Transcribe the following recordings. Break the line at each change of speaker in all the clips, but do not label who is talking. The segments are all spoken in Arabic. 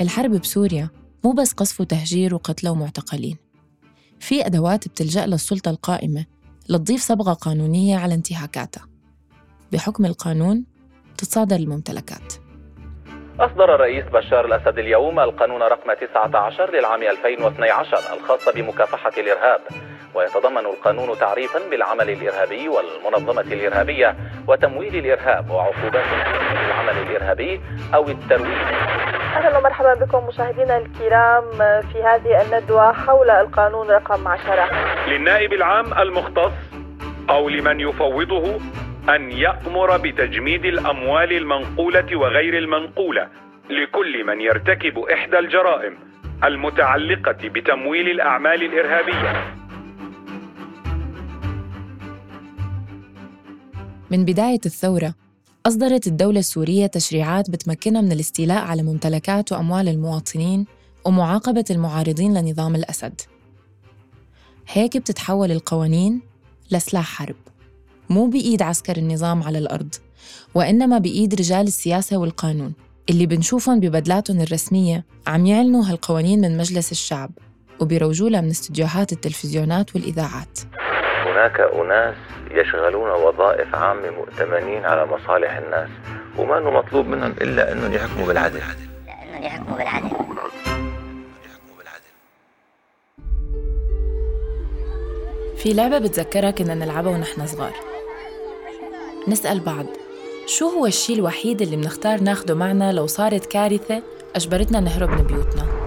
الحرب بسوريا مو بس قصف وتهجير وقتلى ومعتقلين. في أدوات بتلجأ للسلطة القائمة لتضيف صبغة قانونية على انتهاكاتها. بحكم القانون تتصادر الممتلكات.
أصدر الرئيس بشار الأسد اليوم القانون رقم 19 للعام 2012 الخاص بمكافحة الإرهاب. ويتضمن القانون تعريفا بالعمل الإرهابي والمنظمة الإرهابية وتمويل الإرهاب وعقوبات العمل الإرهابي أو الترويج.
أهلا ومرحبا بكم مشاهدينا الكرام في هذه الندوة حول القانون رقم 10
للنائب العام المختص أو لمن يفوضه أن يأمر بتجميد الأموال المنقولة وغير المنقولة لكل من يرتكب إحدى الجرائم المتعلقة بتمويل الأعمال الإرهابية.
من بداية الثورة أصدرت الدولة السورية تشريعات بتمكنها من الاستيلاء على ممتلكات وأموال المواطنين ومعاقبة المعارضين لنظام الأسد. هيك بتتحول القوانين لسلاح حرب. مو بإيد عسكر النظام على الأرض وإنما بإيد رجال السياسة والقانون اللي بنشوفهم ببدلاتهم الرسمية عم يعلنوا هالقوانين من مجلس الشعب وبيروجوا من استديوهات التلفزيونات والإذاعات.
هناك أناس يشغلون وظائف عامة مؤتمنين على مصالح الناس وما أنه مطلوب منهم إلا أنهم يحكموا بالعدل.
أنهم يحكموا بالعدل.
في لعبة بتذكرها كنا نلعبها ونحن صغار. نسأل بعض شو هو الشيء الوحيد اللي منختار ناخده معنا لو صارت كارثة أجبرتنا نهرب من بيوتنا؟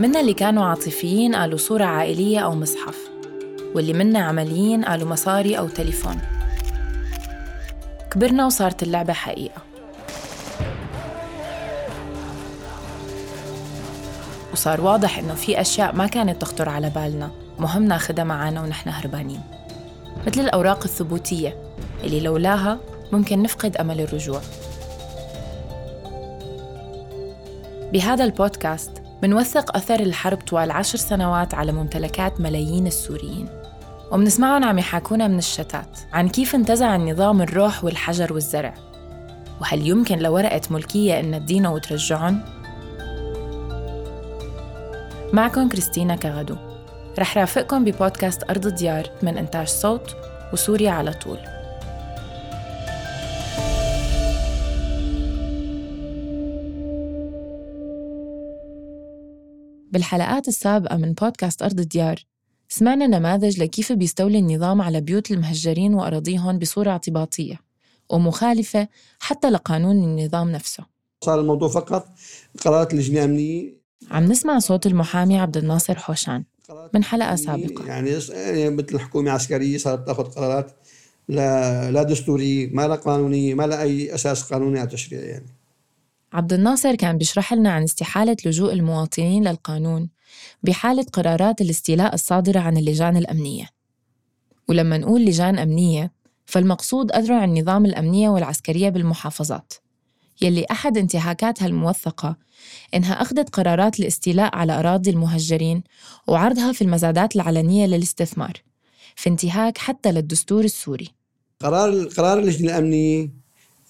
منا اللي كانوا عاطفيين قالوا صورة عائلية أو مصحف واللي منا عمليين قالوا مصاري أو تليفون. كبرنا وصارت اللعبة حقيقة. وصار واضح إنه في أشياء ما كانت تخطر على بالنا مهم ناخدها معانا ونحن هربانين. مثل الأوراق الثبوتية اللي لولاها ممكن نفقد أمل الرجوع. بهذا البودكاست منوثق أثر الحرب طوال عشر سنوات على ممتلكات ملايين السوريين. ومنسمعهم عم يحاكونا من الشتات عن كيف انتزع النظام الروح والحجر والزرع. وهل يمكن لورقة ملكية إن تدينا وترجعهم؟ معكم كريستينا كغدو. رح رافقكم ببودكاست أرض الديار من إنتاج صوت وسوريا على طول. بالحلقات السابقة من بودكاست أرض الديار. سمعنا نماذج لكيف بيستولي النظام على بيوت المهجرين وأراضيهم بصورة اعتباطية ومخالفة حتى لقانون النظام نفسه.
صار الموضوع فقط قرارات اللجنة الأمنية
عم نسمع صوت المحامي عبد الناصر حوشان من حلقة سابقة.
يعني مثل حكومة عسكرية صارت تأخذ قرارات لا لا دستورية ما لا قانونية ما لا أي أساس قانوني أو تشريعي يعني.
عبد الناصر كان بيشرح لنا عن استحالة لجوء المواطنين للقانون بحالة قرارات الاستيلاء الصادرة عن اللجان الأمنية. ولما نقول لجان أمنية فالمقصود أذرع النظام الأمنية والعسكرية بالمحافظات. يلي أحد انتهاكاتها الموثقة إنها أخذت قرارات الاستيلاء على أراضي المهجرين وعرضها في المزادات العلنية للاستثمار في انتهاك حتى للدستور السوري.
قرار قرار اللجنة الأمنية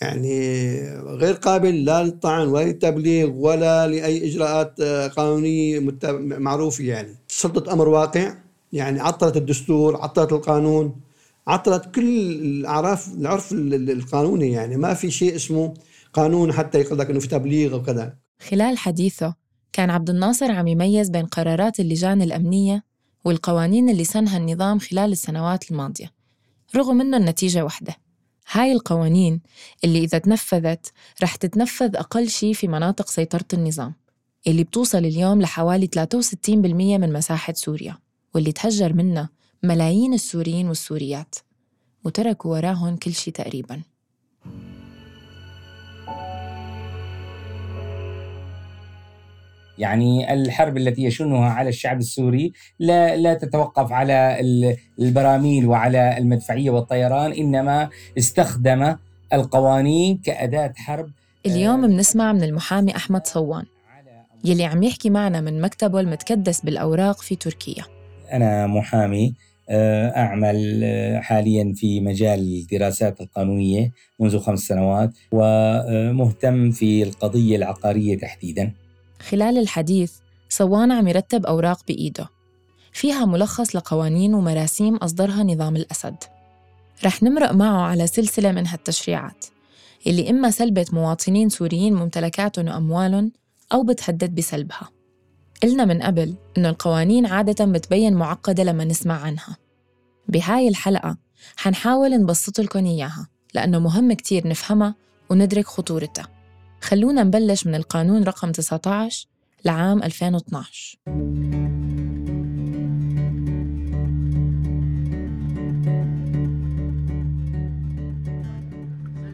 يعني غير قابل لا للطعن ولا للتبليغ ولا لأي إجراءات قانونية معروفة يعني. سلطة أمر واقع يعني عطلت الدستور عطلت القانون عطلت كل الأعراف العرف القانوني يعني. ما في شيء اسمه قانون حتى يقول لك إنه في تبليغ وكذا
خلال حديثه كان عبد الناصر عم يميز بين قرارات اللجان الأمنية والقوانين اللي سنها النظام خلال السنوات الماضية رغم أنه النتيجة واحدة هاي القوانين اللي إذا تنفذت رح تتنفذ أقل شيء في مناطق سيطرة النظام اللي بتوصل اليوم لحوالي 63% من مساحة سوريا واللي تهجر منها ملايين السوريين والسوريات وتركوا وراهم كل شيء تقريباً.
يعني الحرب التي يشنها على الشعب السوري لا لا تتوقف على البراميل وعلى المدفعية والطيران إنما استخدم القوانين كأداة حرب
اليوم بنسمع من المحامي أحمد صوان يلي عم يحكي معنا من مكتبه المتكدس بالأوراق في تركيا.
أنا محامي آه، أعمل آه، حاليا في مجال الدراسات القانونية منذ خمس سنوات ومهتم في القضية العقارية تحديدا.
خلال الحديث صوان عم يرتب أوراق بإيده. فيها ملخص لقوانين ومراسيم أصدرها نظام الأسد. رح نمرق معه على سلسلة من هالتشريعات اللي إما سلبت مواطنين سوريين ممتلكاتهم وأموالهم أو بتهدد بسلبها. قلنا من قبل إنه القوانين عادة بتبين معقدة لما نسمع عنها. بهاي الحلقة حنحاول نبسط لكم إياها لأنه مهم كتير نفهمها وندرك خطورتها. خلونا نبلش من القانون رقم 19 لعام 2012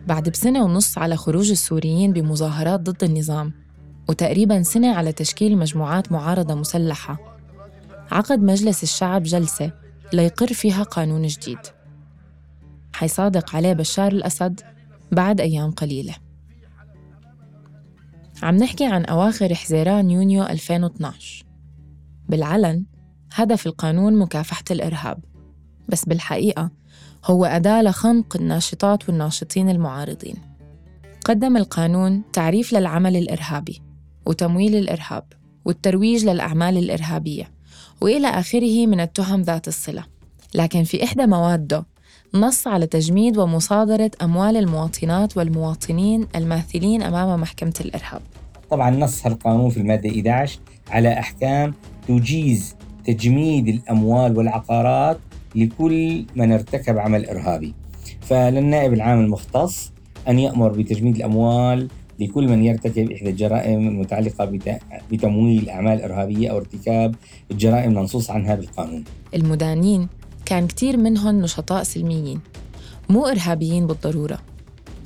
بعد بسنة ونص على خروج السوريين بمظاهرات ضد النظام وتقريباً سنة على تشكيل مجموعات معارضة مسلحة عقد مجلس الشعب جلسة ليقر فيها قانون جديد. حيصادق عليه بشار الأسد بعد أيام قليلة. عم نحكي عن أواخر حزيران يونيو 2012 بالعلن هدف القانون مكافحة الإرهاب. بس بالحقيقة هو أداة لخنق الناشطات والناشطين المعارضين. قدم القانون تعريف للعمل الإرهابي وتمويل الإرهاب والترويج للأعمال الإرهابية وإلى آخره من التهم ذات الصلة. لكن في إحدى مواده نص على تجميد ومصادرة أموال المواطنات والمواطنين الماثلين أمام محكمة الإرهاب.
طبعا نص القانون في المادة 11 على أحكام تجيز تجميد الأموال والعقارات لكل من ارتكب عمل إرهابي. فللنائب العام المختص أن يأمر بتجميد الأموال لكل من يرتكب إحدى الجرائم المتعلقة بتمويل أعمال إرهابية أو ارتكاب الجرائم المنصوص عنها بالقانون
المدانين كان كتير منهم نشطاء سلميين مو إرهابيين بالضرورة.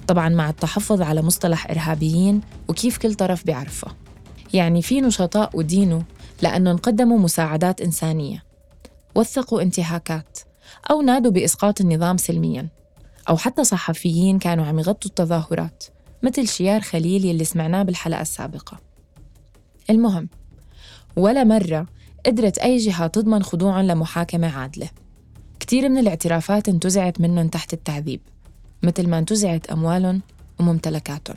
طبعا مع التحفظ على مصطلح إرهابيين وكيف كل طرف بيعرفه. يعني في نشطاء ودينوا لأنهم قدموا مساعدات إنسانية. وثقوا انتهاكات أو نادوا بإسقاط النظام سلمياً. أو حتى صحفيين كانوا عم يغطوا التظاهرات مثل شيار خليل يلي سمعناه بالحلقة السابقة. المهم ولا مرة قدرت أي جهة تضمن خضوعهم لمحاكمة عادلة. كتير من الاعترافات انتزعت منهم تحت التعذيب مثل ما انتزعت أموالهم وممتلكاتهم.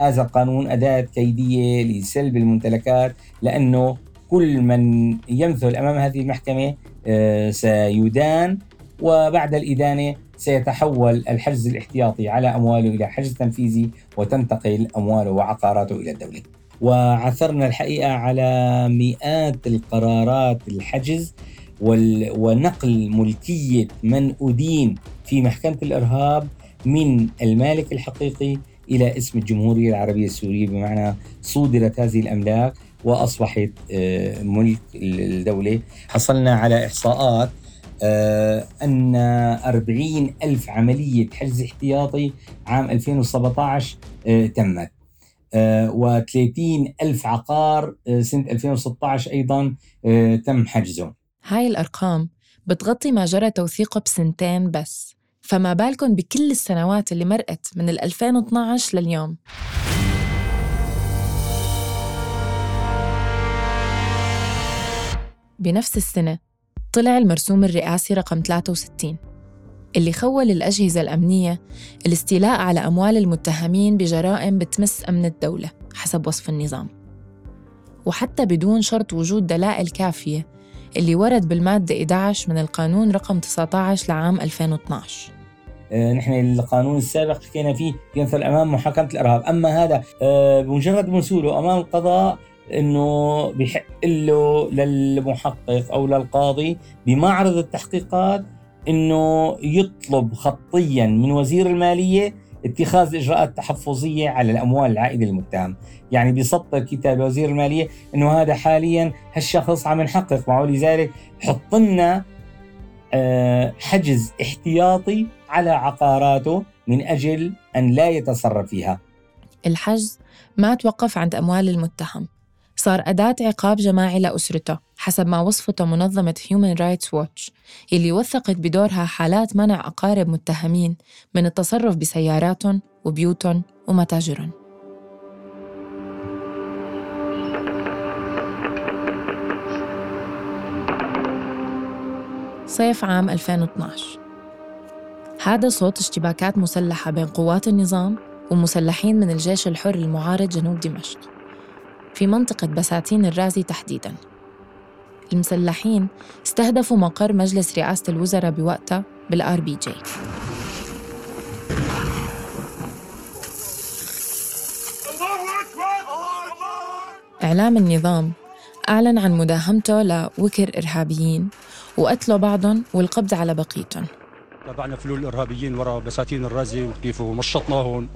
هذا القانون أداة كيدية لسلب الممتلكات لأنه كل من يمثل أمام هذه المحكمة آه، سيدان وبعد الإدانة سيتحول الحجز الاحتياطي على أمواله إلى حجز تنفيذي وتنتقل أمواله وعقاراته إلى الدولة. وعثرنا الحقيقة على مئات القرارات الحجز ونقل ملكية من أدين في محكمة الإرهاب من المالك الحقيقي إلى اسم الجمهورية العربية السورية بمعنى صودرت هذه الأملاك وأصبحت آه، ملك الدولة. حصلنا على إحصاءات آه، أن 40 ألف عملية حجز احتياطي عام 2017 آه، تمت. و30 ألف عقار سنة 2016 أيضا تم حجزه
هاي الأرقام بتغطي ما جرى توثيقه بسنتين بس فما بالكم بكل السنوات اللي مرقت من 2012 لليوم. بنفس السنة طلع المرسوم الرئاسي رقم 63 اللي خول الأجهزة الأمنية الاستيلاء على أموال المتهمين بجرائم بتمس أمن الدولة حسب وصف النظام. وحتى بدون شرط وجود دلائل كافية اللي ورد بالمادة 11 من القانون رقم 19 لعام 2012
آه، نحن القانون السابق حكينا فيه ينثر أمام محاكمة الإرهاب، أما هذا آه، بمجرد وصوله أمام القضاء إنه بحق له للمحقق أو للقاضي بمعرض التحقيقات إنه يطلب خطيا من وزير المالية اتخاذ إجراءات تحفظية على الأموال العائده للمتهم، يعني بيسطر كتاب وزير المالية إنه هذا حاليا هالشخص عم نحقق. معه لذلك حط لنا آه، حجز احتياطي على عقاراته من أجل أن لا يتصرف فيها.
الحجز ما توقف عند أموال المتهم، صار أداة عقاب جماعي لأسرته حسب ما وصفته منظمة Human Rights Watch اللي وثقت بدورها حالات منع أقارب متهمين من التصرف بسياراتهم وبيوتهم ومتاجرهم. صيف عام 2012 هذا صوت اشتباكات مسلحة بين قوات النظام ومسلحين من الجيش الحر المعارض جنوب دمشق. في منطقة بساتين الرازي تحديداً. المسلحين استهدفوا مقر مجلس رئاسة الوزراء بوقتها بال RPG. إعلام النظام أعلن عن مداهمته لوكر إرهابيين وقتلوا بعضهم والقبض على بقيتهم.
تابعنا فلول الإرهابيين وراء بساتين الرازي وكيف مشطناهم.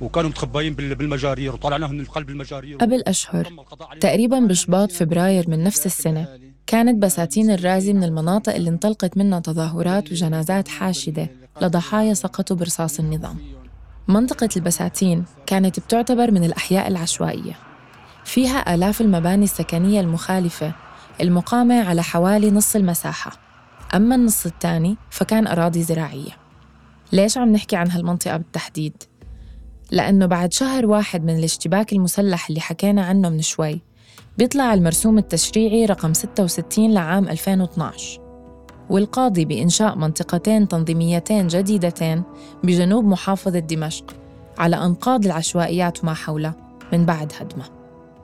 وكانوا متخبيين بالمجارير وطلعناهم من قلب المجارير
قبل أشهر تقريبا بشباط فبراير من نفس السنة كانت بساتين الرازي من المناطق اللي انطلقت منها تظاهرات وجنازات حاشدة لضحايا سقطوا برصاص النظام. منطقة البساتين كانت بتعتبر من الأحياء العشوائية. فيها آلاف المباني السكنية المخالفة المقامة على حوالي نص المساحة. أما النص الثاني فكان أراضي زراعية. ليش عم نحكي عن هالمنطقة بالتحديد؟ لأنه بعد شهر واحد من الاشتباك المسلح اللي حكينا عنه من شوي بيطلع المرسوم التشريعي رقم 66 لعام 2012 والقاضي بإنشاء منطقتين تنظيميتين جديدتين بجنوب محافظة دمشق على أنقاض العشوائيات وما حولها من بعد هدمها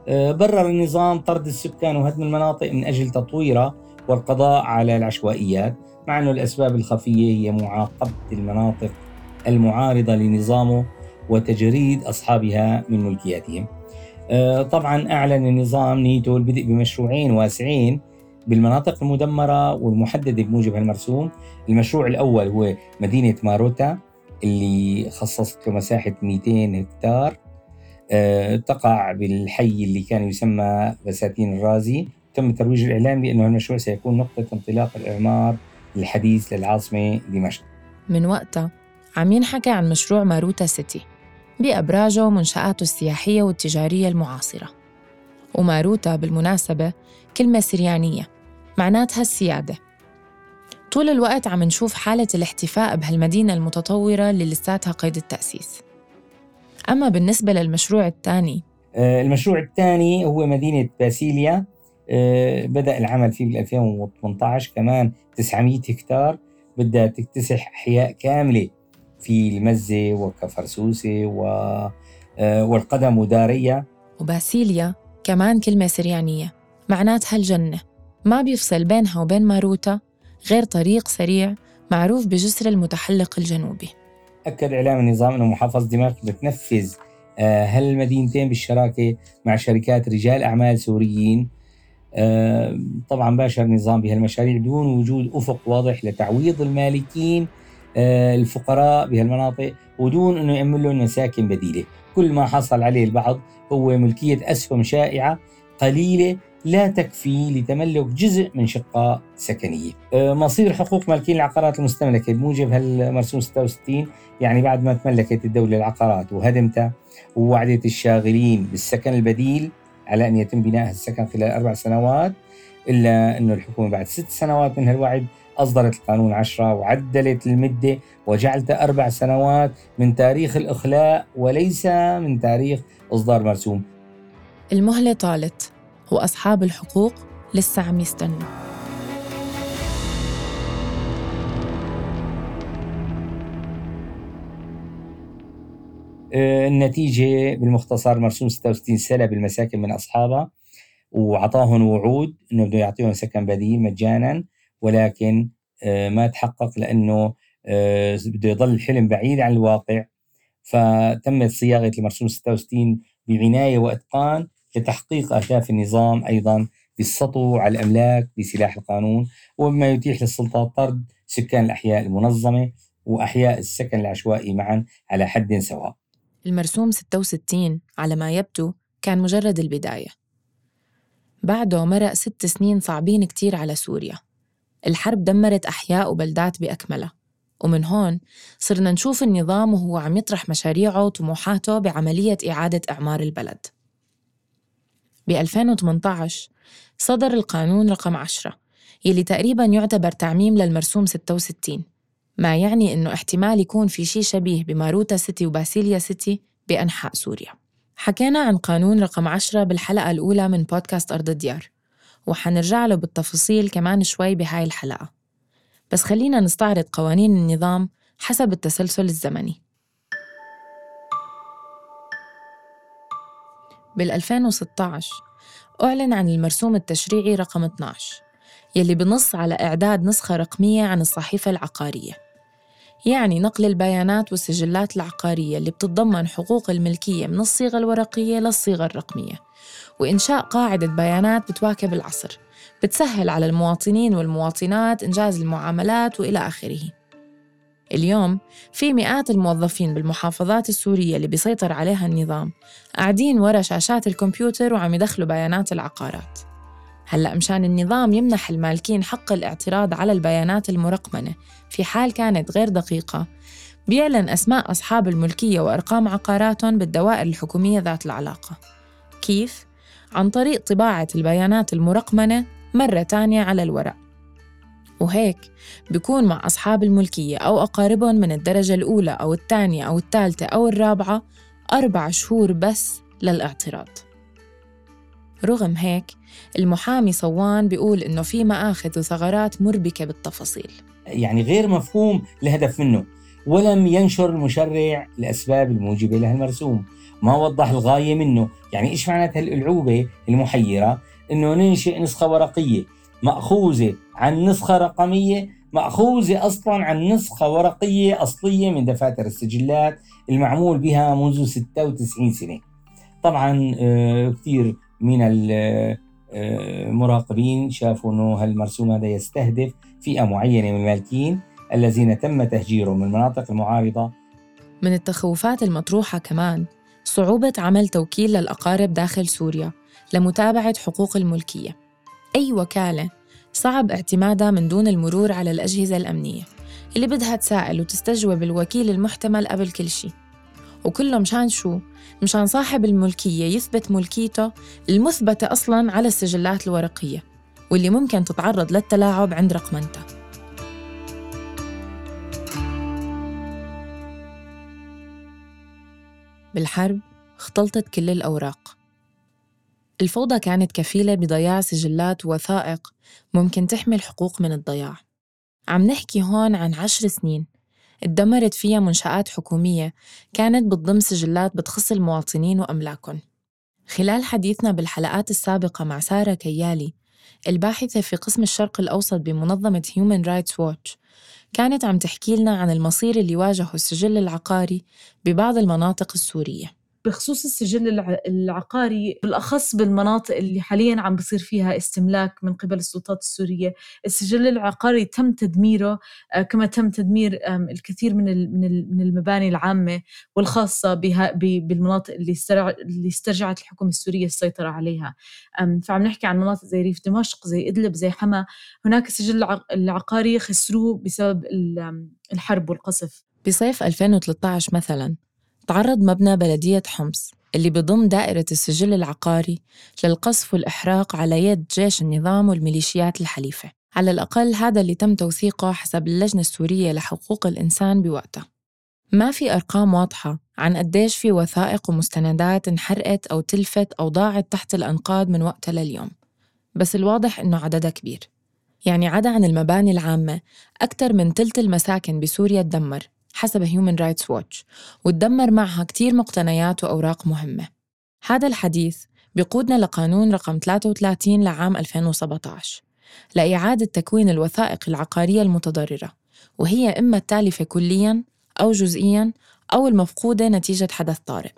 آه، برر النظام طرد السكان وهدم المناطق من أجل تطويرها والقضاء على العشوائيات مع أن الأسباب الخفية هي معاقبة المناطق المعارضة لنظامه وتجريد أصحابها من ملكياتهم. آه، طبعا أعلن النظام نيته البدء بمشروعين واسعين بالمناطق المدمرة والمحددة بموجب هالمرسوم المشروع الأول هو مدينة ماروتا اللي خصصت له مساحة 200 هكتار. آه، تقع بالحي اللي كان يسمى بساتين الرازي. تم الترويج الإعلامي بأنه المشروع سيكون نقطة انطلاق الإعمار الحديث للعاصمة دمشق.
من وقتها عم ينحكى عن مشروع ماروتا سيتي. بأبراجه ومنشآته السياحية والتجارية المعاصرة. وماروتا بالمناسبة كلمة سريانية معناتها السيادة. طول الوقت عم نشوف حالة الاحتفاء بهالمدينة المتطورة اللي لساتها قيد التأسيس. أما بالنسبة للمشروع الثاني
آه، المشروع الثاني هو مدينة باسيليا. آه، بدأ العمل فيه بال 2018 كمان 900 هكتار. بدها تكتسح أحياء كاملة. في المزة وكفرسوسة و آه، والقدم ودارية
وباسيليا كمان كلمة سريانية معناتها الجنة. ما بيفصل بينها وبين ماروتا غير طريق سريع معروف بجسر المتحلق الجنوبي.
أكد إعلام النظام أنه محافظة دمشق بتنفذ آه، هالمدينتين بالشراكة مع شركات رجال أعمال سوريين. آه، طبعا باشر النظام بهالمشاريع دون وجود أفق واضح لتعويض المالكين الفقراء بهالمناطق ودون أنه يعمل لهم مساكن بديلة. كل ما حصل عليه البعض هو ملكية أسهم شائعة قليلة لا تكفي لتملك جزء من شقة سكنية. آه، مصير حقوق مالكين العقارات المستملكة بموجب هالمرسوم 66 يعني بعد ما تملكت الدولة العقارات وهدمتها ووعدت الشاغلين بالسكن البديل على أن يتم بناء السكن خلال أربع سنوات إلا أنه الحكومة بعد ست سنوات من هالوعد أصدرت القانون 10 وعدلت المدة وجعلتها أربع سنوات من تاريخ الإخلاء وليس من تاريخ إصدار مرسوم.
المهلة طالت وأصحاب الحقوق لسه عم يستنوا.
آه، النتيجة بالمختصر مرسوم 66 سلب المساكن من أصحابها وعطاهم وعود أنه بده يعطيهم سكن بديل مجانا. ولكن آه، ما تحقق لأنه آه، بده يضل الحلم بعيد عن الواقع. فتمت صياغة المرسوم 66 بعناية وإتقان لتحقيق أهداف النظام أيضا بالسطو على الأملاك بسلاح القانون وبما يتيح للسلطات طرد سكان الأحياء المنظمة وأحياء السكن العشوائي معا على حد سواء.
المرسوم 66 على ما يبدو كان مجرد البداية. بعده مرق ست سنين صعبين كتير على سوريا. الحرب دمرت أحياء وبلدات بأكملها. ومن هون صرنا نشوف النظام وهو عم يطرح مشاريعه وطموحاته بعملية إعادة إعمار البلد. ب 2018 صدر القانون رقم 10 يلي تقريبا يعتبر تعميم للمرسوم 66 ما يعني إنه احتمال يكون في شيء شبيه بماروتا سيتي وباسيليا سيتي بأنحاء سوريا. حكينا عن قانون رقم 10 بالحلقة الأولى من بودكاست أرض الديار. وحنرجع له بالتفاصيل كمان شوي بهاي الحلقة. بس خلينا نستعرض قوانين النظام حسب التسلسل الزمني. بال 2016 أعلن عن المرسوم التشريعي رقم 12 يلي بنص على إعداد نسخة رقمية عن الصحيفة العقارية. يعني نقل البيانات والسجلات العقارية اللي بتتضمن حقوق الملكية من الصيغة الورقية للصيغة الرقمية. وإنشاء قاعدة بيانات بتواكب العصر. بتسهل على المواطنين والمواطنات إنجاز المعاملات وإلى آخره. اليوم في مئات الموظفين بالمحافظات السورية اللي بيسيطر عليها النظام قاعدين ورا شاشات الكمبيوتر وعم يدخلوا بيانات العقارات. هلأ مشان النظام يمنح المالكين حق الاعتراض على البيانات المرقمنة في حال كانت غير دقيقة بيعلن أسماء أصحاب الملكية وأرقام عقاراتهم بالدوائر الحكومية ذات العلاقة. كيف؟ عن طريق طباعة البيانات المرقمنة مرة تانية على الورق. وهيك بيكون مع أصحاب الملكية أو أقاربهم من الدرجة الأولى أو الثانية أو الثالثة أو الرابعة أربع شهور بس للاعتراض. رغم هيك المحامي صوان بيقول إنه في مآخذ وثغرات مربكة بالتفاصيل.
يعني غير مفهوم الهدف منه ولم ينشر المشرع الأسباب الموجبة لهالمرسوم ما وضح الغاية منه. يعني إيش معنات هالألعوبة المحيرة؟ إنه ننشئ نسخة ورقية مأخوذة عن نسخة رقمية مأخوذة أصلا عن نسخة ورقية أصلية من دفاتر السجلات المعمول بها منذ 96 سنة. طبعا آه، كثير من المراقبين شافوا أنه هالمرسوم هذا يستهدف فئة معينة من المالكين الذين تم تهجيرهم من المناطق المعارضة.
من التخوفات المطروحة كمان. صعوبة عمل توكيل للأقارب داخل سوريا لمتابعة حقوق الملكية. أي وكالة صعب اعتمادها من دون المرور على الأجهزة الأمنية اللي بدها تسائل وتستجوب الوكيل المحتمل قبل كل شيء وكله مشان شو؟ مشان صاحب الملكية يثبت ملكيته المثبتة أصلاً على السجلات الورقية واللي ممكن تتعرض للتلاعب عند رقمنتها بالحرب اختلطت كل الأوراق. الفوضى كانت كفيلة بضياع سجلات ووثائق ممكن تحمل حقوق من الضياع. عم نحكي هون عن عشر سنين اتدمرت فيها منشآت حكومية كانت بتضم سجلات بتخص المواطنين وأملاكهم. خلال حديثنا بالحلقات السابقة مع سارة كيالي الباحثة في قسم الشرق الأوسط بمنظمة Human Rights Watch كانت عم تحكي لنا عن المصير اللي واجهه السجل العقاري ببعض المناطق السورية.
بخصوص السجل العقاري بالأخص بالمناطق اللي حاليا عم بصير فيها استملاك من قبل السلطات السورية. السجل العقاري تم تدميره آه، كما تم تدمير الكثير من من المباني العامة والخاصة بها بالمناطق اللي اللي استرجعت الحكومة السورية السيطرة عليها. فعم نحكي عن مناطق زي ريف دمشق زي إدلب زي حما. هناك السجل العقاري خسروه بسبب الحرب والقصف.
بصيف 2013 مثلاً تعرض مبنى بلدية حمص اللي بضم دائرة السجل العقاري للقصف والإحراق على يد جيش النظام والميليشيات الحليفة. على الأقل هذا اللي تم توثيقه حسب اللجنة السورية لحقوق الإنسان بوقتها. ما في أرقام واضحة عن قديش في وثائق ومستندات انحرقت أو تلفت أو ضاعت تحت الأنقاض من وقتها لليوم. بس الواضح إنه عددها كبير. يعني عدا عن المباني العامة أكثر من تلت المساكن بسوريا تدمر. حسب هيومن رايتس ووتش وتدمر معها كتير مقتنيات وأوراق مهمة. هذا الحديث بيقودنا لقانون رقم 33 لعام 2017 لإعادة تكوين الوثائق العقارية المتضررة وهي إما التالفة كلياً أو جزئياً أو المفقودة نتيجة حدث طارئ.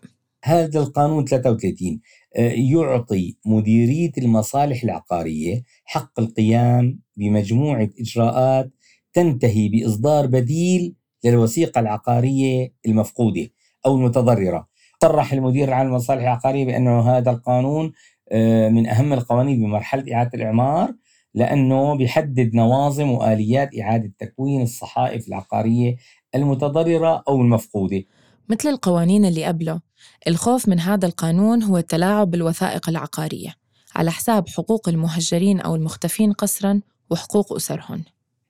هذا القانون 33 آه، يعطي مديرية المصالح العقارية حق القيام بمجموعة إجراءات تنتهي بإصدار بديل للوثيقة العقارية المفقودة أو المتضررة. صرح المدير العام للمصالح العقارية بأنه هذا القانون آه، من أهم القوانين بمرحلة إعادة الإعمار لأنه بيحدد نوازم وآليات إعادة تكوين الصحائف العقارية المتضررة أو المفقودة.
مثل القوانين اللي قبله الخوف من هذا القانون هو التلاعب بالوثائق العقارية على حساب حقوق المهجرين أو المختفين قسرا وحقوق أسرهم.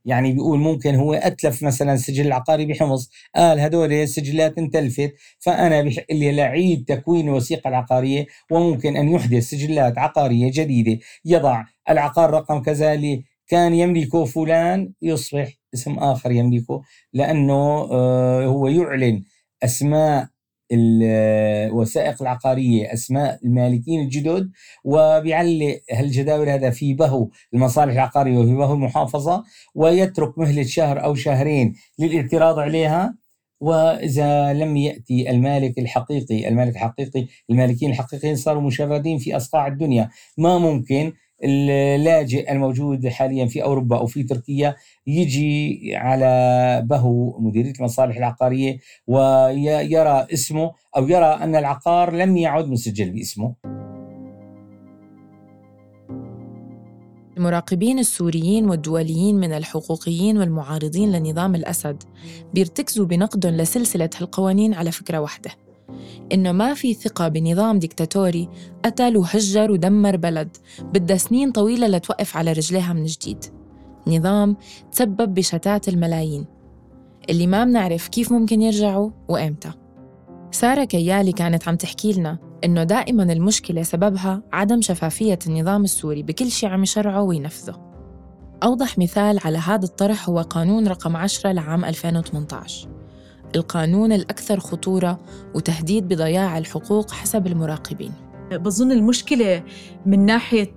يعني بيقول ممكن هو أتلف مثلا السجل العقاري بحمص قال هدول السجلات انتلفت فأنا بحق لي لاعيد تكوين الوثيقة العقارية وممكن أن يحدث سجلات عقارية جديدة. يضع العقار رقم كذا كان يملكه فلان يصبح اسم آخر يملكه لأنه هو يعلن أسماء الوثائق العقارية أسماء المالكين الجدد وبيعلق هالجداول هذا في بهو المصالح العقارية وفي بهو المحافظة ويترك مهلة شهر أو شهرين للاعتراض عليها وإذا لم يأتي المالك الحقيقي المالك الحقيقي المالكين الحقيقيين صاروا مشردين في أصقاع الدنيا. ما ممكن اللاجئ الموجود حاليا في أوروبا أو في تركيا يجي على بهو مديرية المصالح العقارية ويرى اسمه أو يرى أن العقار لم يعد مسجل باسمه.
المراقبين السوريين والدوليين من الحقوقيين والمعارضين لنظام الأسد بيرتكزوا بنقد لسلسلة هالقوانين على فكرة واحدة إنه ما في ثقة بنظام ديكتاتوري قتل وهجر ودمر بلد بدها سنين طويلة لتوقف على رجليها من جديد. نظام تسبب بشتات الملايين. اللي ما بنعرف كيف ممكن يرجعوا وإمتى. سارة كيالي كانت عم تحكي لنا إنه دائما المشكلة سببها عدم شفافية النظام السوري بكل شيء عم يشرعه وينفذه. أوضح مثال على هذا الطرح هو قانون رقم 10 لعام 2018 القانون الأكثر خطورة وتهديد بضياع الحقوق حسب المراقبين.
بظن المشكلة من ناحية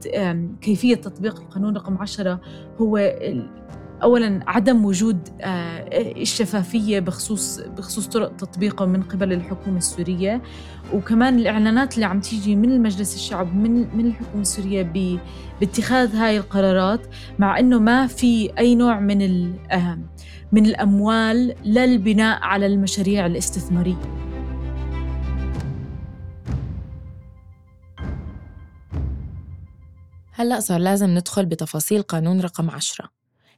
كيفية تطبيق القانون رقم 10 هو اولا عدم وجود آه، الشفافية بخصوص بخصوص طرق تطبيقه من قبل الحكومة السورية. وكمان الإعلانات اللي عم تيجي من المجلس الشعب من من الحكومة السورية باتخاذ هاي القرارات مع إنه ما في أي نوع من من الأموال للبناء على المشاريع الاستثمارية.
هلأ صار لازم ندخل بتفاصيل قانون رقم 10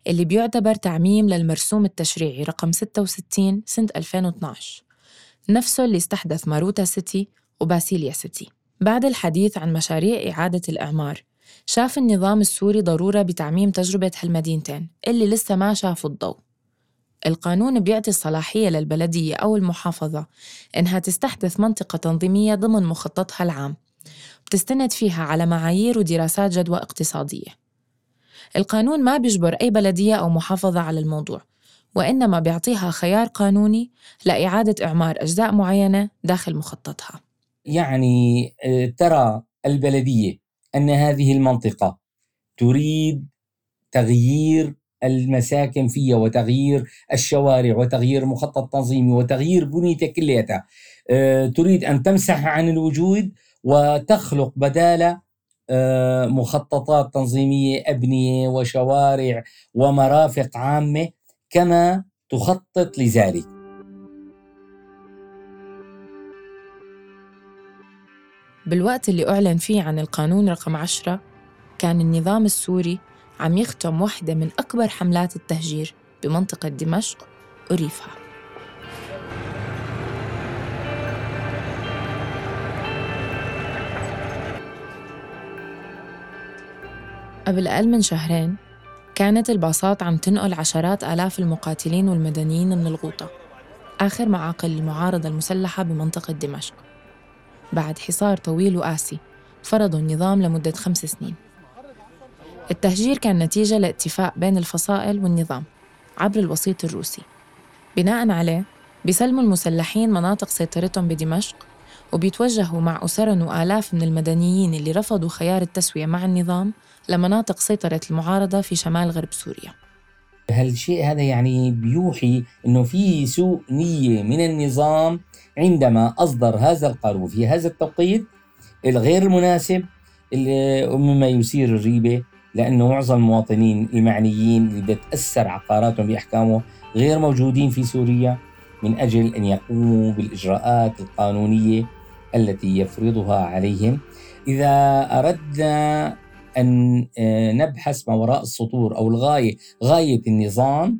اللي بيعتبر تعميم للمرسوم التشريعي رقم 66 سنة 2012 نفسه اللي استحدث ماروتا سيتي وباسيليا سيتي. بعد الحديث عن مشاريع إعادة الإعمار شاف النظام السوري ضرورة بتعميم تجربة هالمدينتين اللي لسه ما شافوا الضوء. القانون بيعطي الصلاحية للبلدية أو المحافظة إنها تستحدث منطقة تنظيمية ضمن مخططها العام بتستند فيها على معايير ودراسات جدوى اقتصادية. القانون ما بيجبر أي بلدية أو محافظة على الموضوع وإنما بيعطيها خيار قانوني لإعادة إعمار أجزاء معينة داخل مخططها.
يعني آه، ترى البلدية أن هذه المنطقة تريد تغيير المساكن فيها وتغيير الشوارع وتغيير مخطط تنظيمي وتغيير بنيتها كلياتها آه، تريد أن تمسح عن الوجود وتخلق بدالة آه، مخططات تنظيمية أبنية وشوارع ومرافق عامة كما تخطط لذلك.
بالوقت اللي أعلن فيه عن القانون رقم 10 كان النظام السوري عم يختم واحدة من أكبر حملات التهجير بمنطقة دمشق وريفها قبل أقل من شهرين كانت الباصات عم تنقل عشرات آلاف المقاتلين والمدنيين من الغوطة آخر معاقل المعارضة المسلحة بمنطقة دمشق. بعد حصار طويل وقاسي فرضوا النظام لمدة خمس سنين. التهجير كان نتيجة لاتفاق بين الفصائل والنظام عبر الوسيط الروسي. بناء عليه بيسلموا المسلحين مناطق سيطرتهم بدمشق وبيتوجهوا مع أسرن وآلاف من المدنيين اللي رفضوا خيار التسوية مع النظام لمناطق سيطرة المعارضة في شمال غرب سوريا.
هالشيء هذا يعني بيوحي إنه في سوء نية من النظام عندما أصدر هذا القانون في هذا التوقيت الغير المناسب مما يثير الريبة لأنه معظم المواطنين المعنيين اللي بتأثر عقاراتهم بأحكامه غير موجودين في سوريا من أجل أن يقوموا بالإجراءات القانونية التي يفرضها عليهم. إذا أردنا أن آه، نبحث ما وراء السطور أو الغاية غاية النظام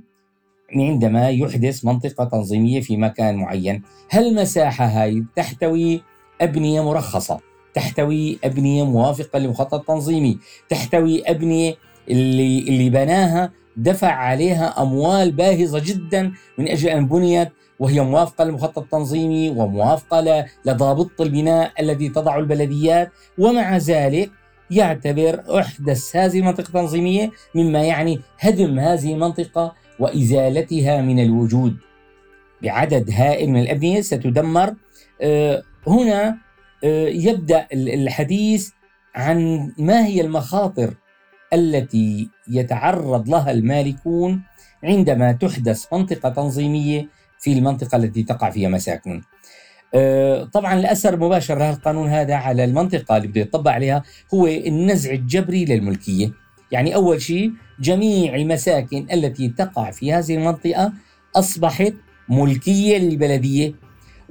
عندما يحدث منطقة تنظيمية في مكان معين. هل المساحة هاي تحتوي أبنية مرخصة؟ تحتوي أبنية موافقة لمخطط تنظيمي تحتوي أبنية اللي, اللي بناها دفع عليها أموال باهظة جدا من أجل أن بنيت وهي موافقة للمخطط التنظيمي وموافقة لضابط البناء الذي تضع البلديات ومع ذلك يعتبر أحدث هذه المنطقة التنظيمية مما يعني هدم هذه المنطقة وإزالتها من الوجود. بعدد هائل من الأبنية ستدمر آه، هنا يبدأ الحديث عن ما هي المخاطر التي يتعرض لها المالكون عندما تحدث منطقة تنظيمية في المنطقة التي تقع فيها مساكن. آه، طبعا الأثر المباشر لهذا القانون هذا على المنطقة اللي بده يطبق عليها هو النزع الجبري للملكية. يعني أول شيء جميع المساكن التي تقع في هذه المنطقة أصبحت ملكية للبلدية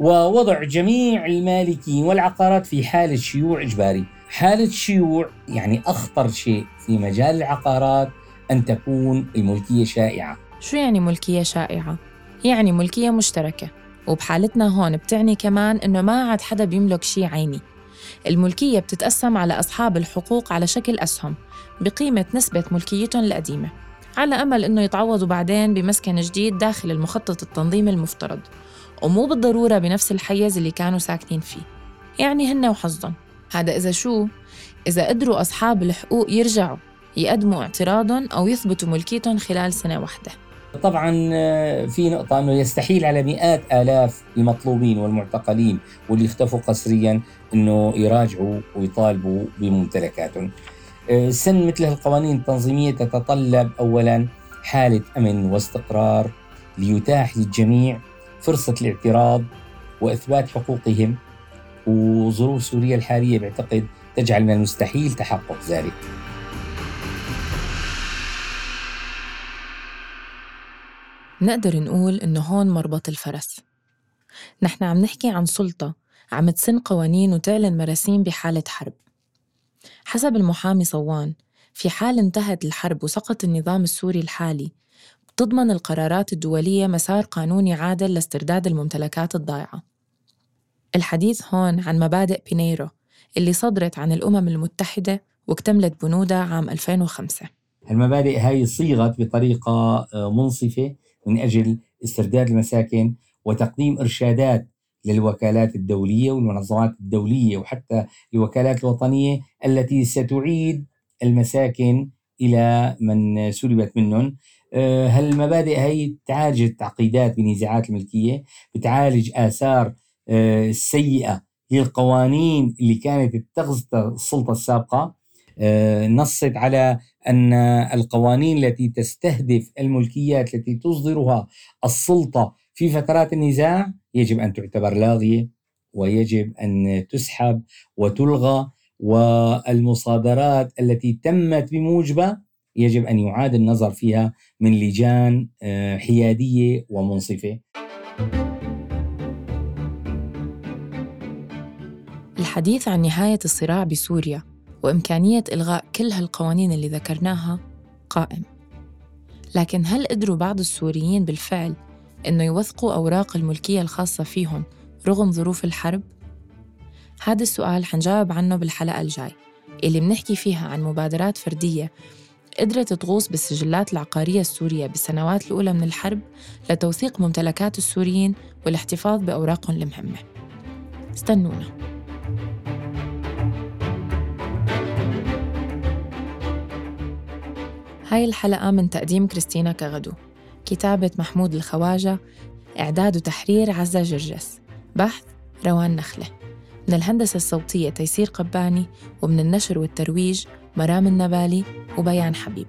ووضع جميع المالكين والعقارات في حالة شيوع إجباري. حالة شيوع يعني أخطر شيء في مجال العقارات أن تكون الملكية شائعة.
شو يعني ملكية شائعة؟ يعني ملكية مشتركة وبحالتنا هون بتعني كمان إنه ما عاد حدا بيملك شيء عيني الملكية بتتقسم على أصحاب الحقوق على شكل أسهم بقيمة نسبة ملكيتهم القديمة على أمل إنه يتعوضوا بعدين بمسكن جديد داخل المخطط التنظيمي المفترض ومو بالضرورة بنفس الحيز اللي كانوا ساكنين فيه. يعني هن وحظهم. هذا إذا شو؟ إذا قدروا أصحاب الحقوق يرجعوا يقدموا اعتراضهم أو يثبتوا ملكيتهم خلال سنة واحدة.
طبعا آه، في نقطة أنه يستحيل على مئات آلاف المطلوبين والمعتقلين واللي اختفوا قسريا أنه يراجعوا ويطالبوا بممتلكاتهم. آه، سن مثل القوانين التنظيمية تتطلب أولا حالة أمن واستقرار ليتاح للجميع فرصة الاعتراض وإثبات حقوقهم وظروف سوريا الحالية بعتقد تجعل من المستحيل تحقق ذلك.
نقدر نقول إنه هون مربط الفرس. نحن عم نحكي عن سلطة عم تسن قوانين وتعلن مراسيم بحالة حرب. حسب المحامي صوان في حال انتهت الحرب وسقط النظام السوري الحالي بتضمن القرارات الدولية مسار قانوني عادل لاسترداد الممتلكات الضائعة. الحديث هون عن مبادئ بينيرو اللي صدرت عن الأمم المتحدة واكتملت بنودها عام 2005
المبادئ هاي صيغت بطريقة آه، منصفة من أجل استرداد المساكن وتقديم إرشادات للوكالات الدولية والمنظمات الدولية وحتى الوكالات الوطنية التي ستعيد المساكن إلى من سلبت منهم. هالمبادئ هي تعالج التعقيدات بنزاعات الملكية بتعالج آثار آه، السيئة للقوانين اللي كانت تغزى السلطة السابقة آه، نصت على أن القوانين التي تستهدف الملكيات التي تصدرها السلطة في فترات النزاع يجب أن تعتبر لاغية ويجب أن تسحب وتلغى والمصادرات التي تمت بموجبها يجب أن يعاد النظر فيها من لجان آه، حيادية ومنصفة.
الحديث عن نهاية الصراع بسوريا وإمكانية إلغاء كل هالقوانين اللي ذكرناها قائم لكن هل قدروا بعض السوريين بالفعل إنه يوثقوا أوراق الملكية الخاصة فيهم رغم ظروف الحرب؟ هذا السؤال حنجاوب عنه بالحلقة الجاي اللي بنحكي فيها عن مبادرات فردية قدرت تغوص بالسجلات العقارية السورية بالسنوات الأولى من الحرب لتوثيق ممتلكات السوريين والاحتفاظ بأوراقهم المهمة استنونا. هاي الحلقة من تقديم كريستينا كغدو كتابة محمود الخواجة إعداد وتحرير عزة جرجس. بحث روان نخلة. من الهندسة الصوتية تيسير قباني ومن النشر والترويج مرام النبالي وبيان حبيب.